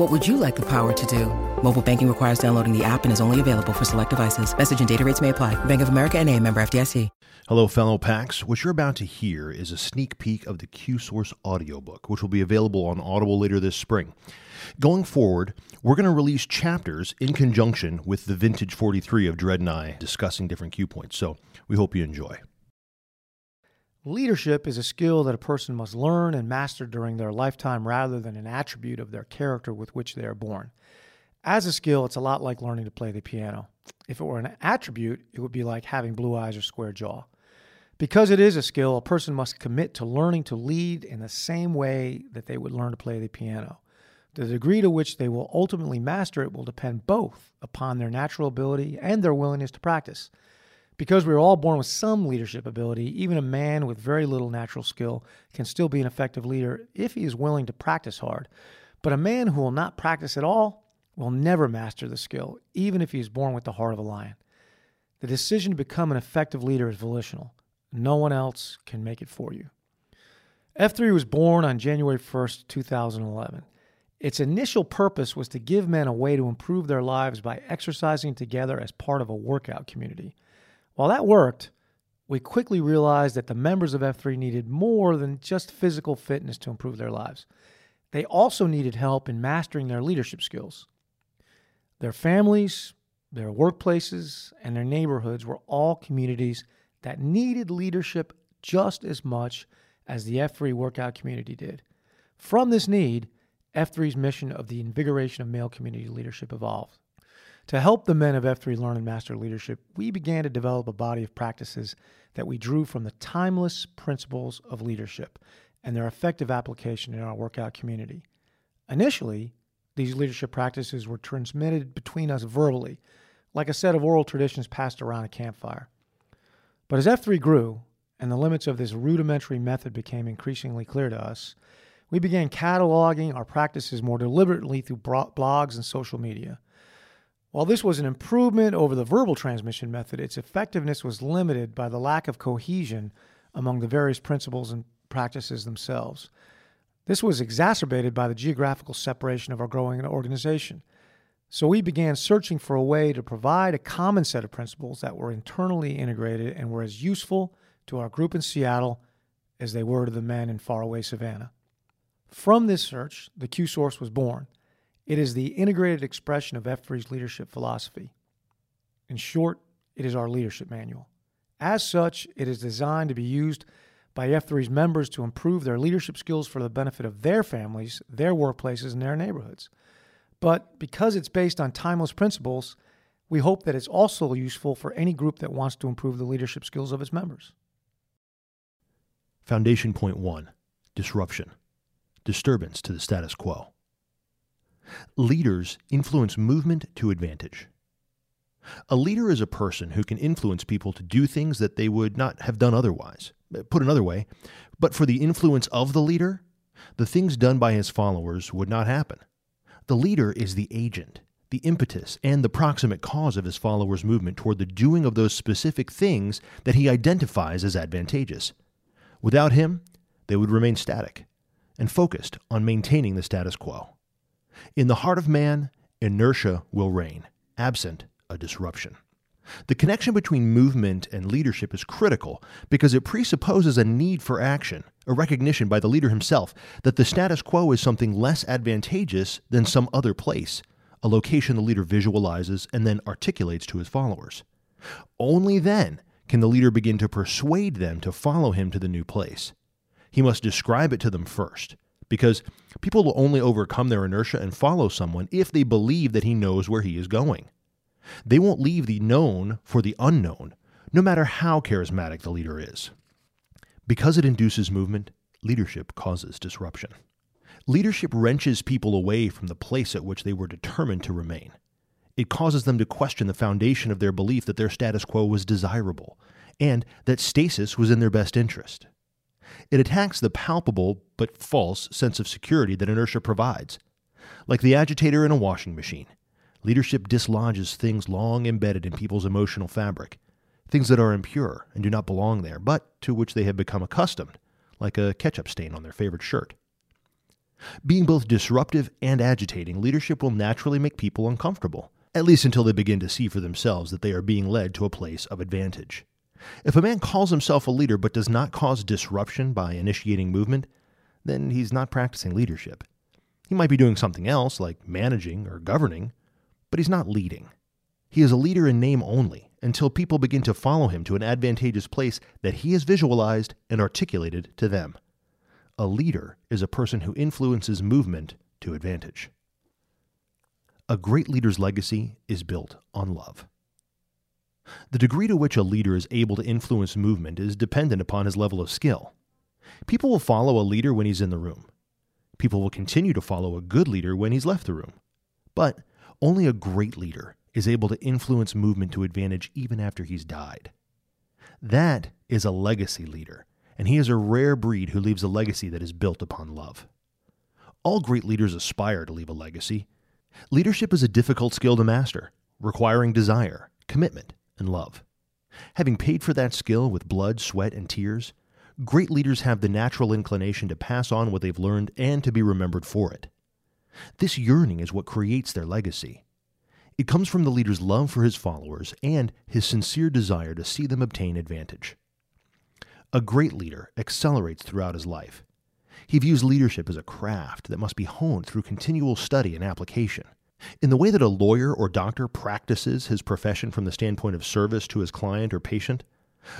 What would you like the power to do? Mobile banking requires downloading the app and is only available for select devices. Message and data rates may apply. Bank of America and a member FDIC. Hello, fellow PAX. What you're about to hear is a sneak peek of the Q-Source audiobook, which will be available on Audible later this spring. Going forward, we're going to release chapters in conjunction with the Vintage 43 of Dread and I discussing different Q points. So we hope you enjoy. Leadership is a skill that a person must learn and master during their lifetime rather than an attribute of their character with which they are born. As a skill, it's a lot like learning to play the piano. If it were an attribute, it would be like having blue eyes or square jaw. Because it is a skill, a person must commit to learning to lead in the same way that they would learn to play the piano. The degree to which they will ultimately master it will depend both upon their natural ability and their willingness to practice. Because we are all born with some leadership ability, even a man with very little natural skill can still be an effective leader if he is willing to practice hard. But a man who will not practice at all will never master the skill, even if he is born with the heart of a lion. The decision to become an effective leader is volitional. No one else can make it for you. F3 was born on January 1st, 2011. Its initial purpose was to give men a way to improve their lives by exercising together as part of a workout community. While that worked, we quickly realized that the members of F3 needed more than just physical fitness to improve their lives. They also needed help in mastering their leadership skills. Their families, their workplaces, and their neighborhoods were all communities that needed leadership just as much as the F3 workout community did. From this need, F3's mission of the invigoration of male community leadership evolved. To help the men of F3 learn and master leadership, we began to develop a body of practices that we drew from the timeless principles of leadership and their effective application in our workout community. Initially, these leadership practices were transmitted between us verbally, like a set of oral traditions passed around a campfire. But as F3 grew and the limits of this rudimentary method became increasingly clear to us, we began cataloging our practices more deliberately through blogs and social media. While this was an improvement over the verbal transmission method, its effectiveness was limited by the lack of cohesion among the various principles and practices themselves. This was exacerbated by the geographical separation of our growing organization. So we began searching for a way to provide a common set of principles that were internally integrated and were as useful to our group in Seattle as they were to the men in faraway Savannah. From this search, the Q Source was born. It is the integrated expression of F3's leadership philosophy. In short, it is our leadership manual. As such, it is designed to be used by F3's members to improve their leadership skills for the benefit of their families, their workplaces, and their neighborhoods. But because it's based on timeless principles, we hope that it's also useful for any group that wants to improve the leadership skills of its members. Foundation point one disruption, disturbance to the status quo. Leaders influence movement to advantage. A leader is a person who can influence people to do things that they would not have done otherwise. Put another way, but for the influence of the leader, the things done by his followers would not happen. The leader is the agent, the impetus, and the proximate cause of his followers' movement toward the doing of those specific things that he identifies as advantageous. Without him, they would remain static and focused on maintaining the status quo. In the heart of man, inertia will reign, absent a disruption. The connection between movement and leadership is critical because it presupposes a need for action, a recognition by the leader himself that the status quo is something less advantageous than some other place, a location the leader visualizes and then articulates to his followers. Only then can the leader begin to persuade them to follow him to the new place. He must describe it to them first, because people will only overcome their inertia and follow someone if they believe that he knows where he is going. They won't leave the known for the unknown, no matter how charismatic the leader is. Because it induces movement, leadership causes disruption. Leadership wrenches people away from the place at which they were determined to remain. It causes them to question the foundation of their belief that their status quo was desirable and that stasis was in their best interest. It attacks the palpable but false sense of security that inertia provides. Like the agitator in a washing machine, leadership dislodges things long embedded in people's emotional fabric, things that are impure and do not belong there, but to which they have become accustomed, like a ketchup stain on their favorite shirt. Being both disruptive and agitating, leadership will naturally make people uncomfortable, at least until they begin to see for themselves that they are being led to a place of advantage. If a man calls himself a leader but does not cause disruption by initiating movement, then he's not practicing leadership. He might be doing something else, like managing or governing, but he's not leading. He is a leader in name only until people begin to follow him to an advantageous place that he has visualized and articulated to them. A leader is a person who influences movement to advantage. A great leader's legacy is built on love. The degree to which a leader is able to influence movement is dependent upon his level of skill. People will follow a leader when he's in the room. People will continue to follow a good leader when he's left the room. But only a great leader is able to influence movement to advantage even after he's died. That is a legacy leader and he is a rare breed who leaves a legacy that is built upon love. All great leaders aspire to leave a legacy. Leadership is a difficult skill to master, requiring desire, commitment, and love. Having paid for that skill with blood, sweat, and tears, great leaders have the natural inclination to pass on what they've learned and to be remembered for it. This yearning is what creates their legacy. It comes from the leader's love for his followers and his sincere desire to see them obtain advantage. A great leader accelerates throughout his life. He views leadership as a craft that must be honed through continual study and application. In the way that a lawyer or doctor practices his profession from the standpoint of service to his client or patient,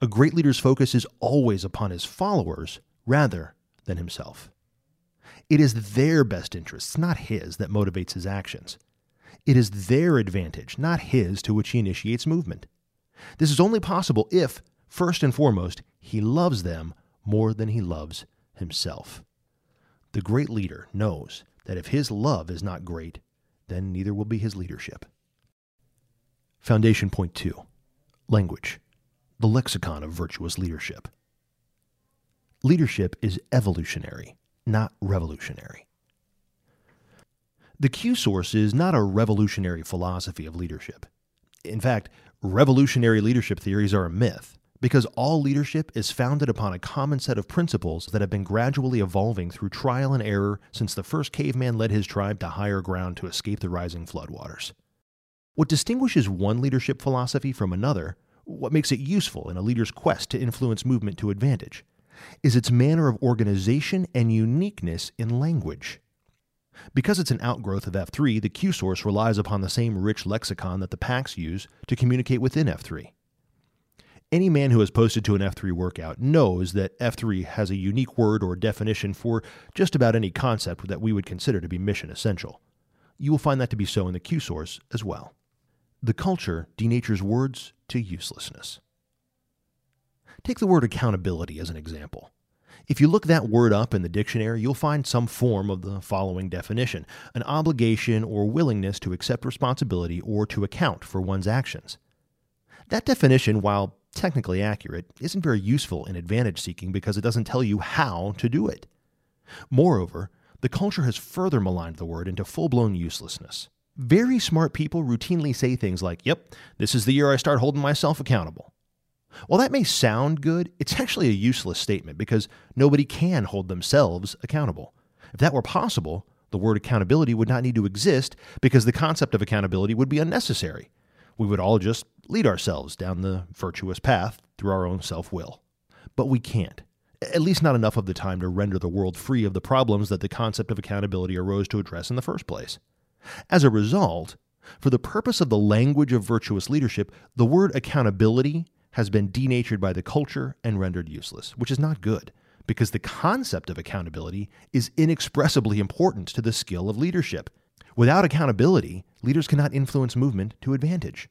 a great leader's focus is always upon his followers rather than himself. It is their best interests, not his, that motivates his actions. It is their advantage, not his, to which he initiates movement. This is only possible if, first and foremost, he loves them more than he loves himself. The great leader knows that if his love is not great, then neither will be his leadership. Foundation point two language, the lexicon of virtuous leadership. Leadership is evolutionary, not revolutionary. The Q source is not a revolutionary philosophy of leadership. In fact, revolutionary leadership theories are a myth because all leadership is founded upon a common set of principles that have been gradually evolving through trial and error since the first caveman led his tribe to higher ground to escape the rising floodwaters. What distinguishes one leadership philosophy from another, what makes it useful in a leader's quest to influence movement to advantage, is its manner of organization and uniqueness in language. Because it's an outgrowth of F3, the Q source relies upon the same rich lexicon that the PAX use to communicate within F3. Any man who has posted to an F3 workout knows that F3 has a unique word or definition for just about any concept that we would consider to be mission essential. You will find that to be so in the Q source as well. The culture denatures words to uselessness. Take the word accountability as an example. If you look that word up in the dictionary, you'll find some form of the following definition an obligation or willingness to accept responsibility or to account for one's actions. That definition, while technically accurate, isn't very useful in advantage seeking because it doesn't tell you how to do it. Moreover, the culture has further maligned the word into full blown uselessness. Very smart people routinely say things like, Yep, this is the year I start holding myself accountable. While that may sound good, it's actually a useless statement because nobody can hold themselves accountable. If that were possible, the word accountability would not need to exist because the concept of accountability would be unnecessary we would all just lead ourselves down the virtuous path through our own self will. But we can't, at least not enough of the time to render the world free of the problems that the concept of accountability arose to address in the first place. As a result, for the purpose of the language of virtuous leadership, the word accountability has been denatured by the culture and rendered useless, which is not good because the concept of accountability is inexpressibly important to the skill of leadership. Without accountability, leaders cannot influence movement to advantage.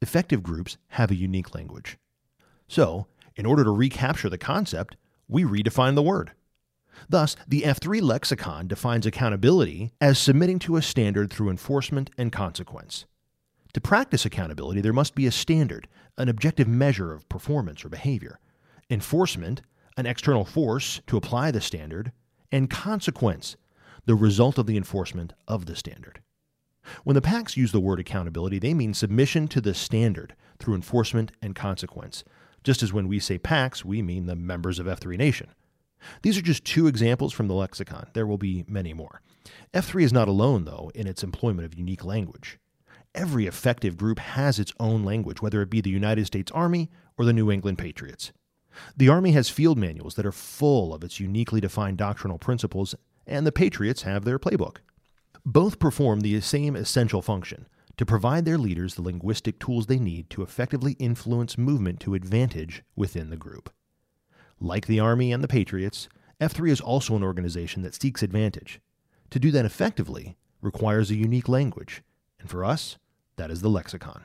Effective groups have a unique language. So, in order to recapture the concept, we redefine the word. Thus, the F3 lexicon defines accountability as submitting to a standard through enforcement and consequence. To practice accountability, there must be a standard, an objective measure of performance or behavior, enforcement, an external force to apply the standard, and consequence, the result of the enforcement of the standard. When the PAX use the word accountability, they mean submission to the standard through enforcement and consequence, just as when we say PAX, we mean the members of F3 Nation. These are just two examples from the lexicon. There will be many more. F3 is not alone, though, in its employment of unique language. Every effective group has its own language, whether it be the United States Army or the New England Patriots. The Army has field manuals that are full of its uniquely defined doctrinal principles, and the Patriots have their playbook. Both perform the same essential function to provide their leaders the linguistic tools they need to effectively influence movement to advantage within the group. Like the Army and the Patriots, F3 is also an organization that seeks advantage. To do that effectively requires a unique language, and for us, that is the lexicon.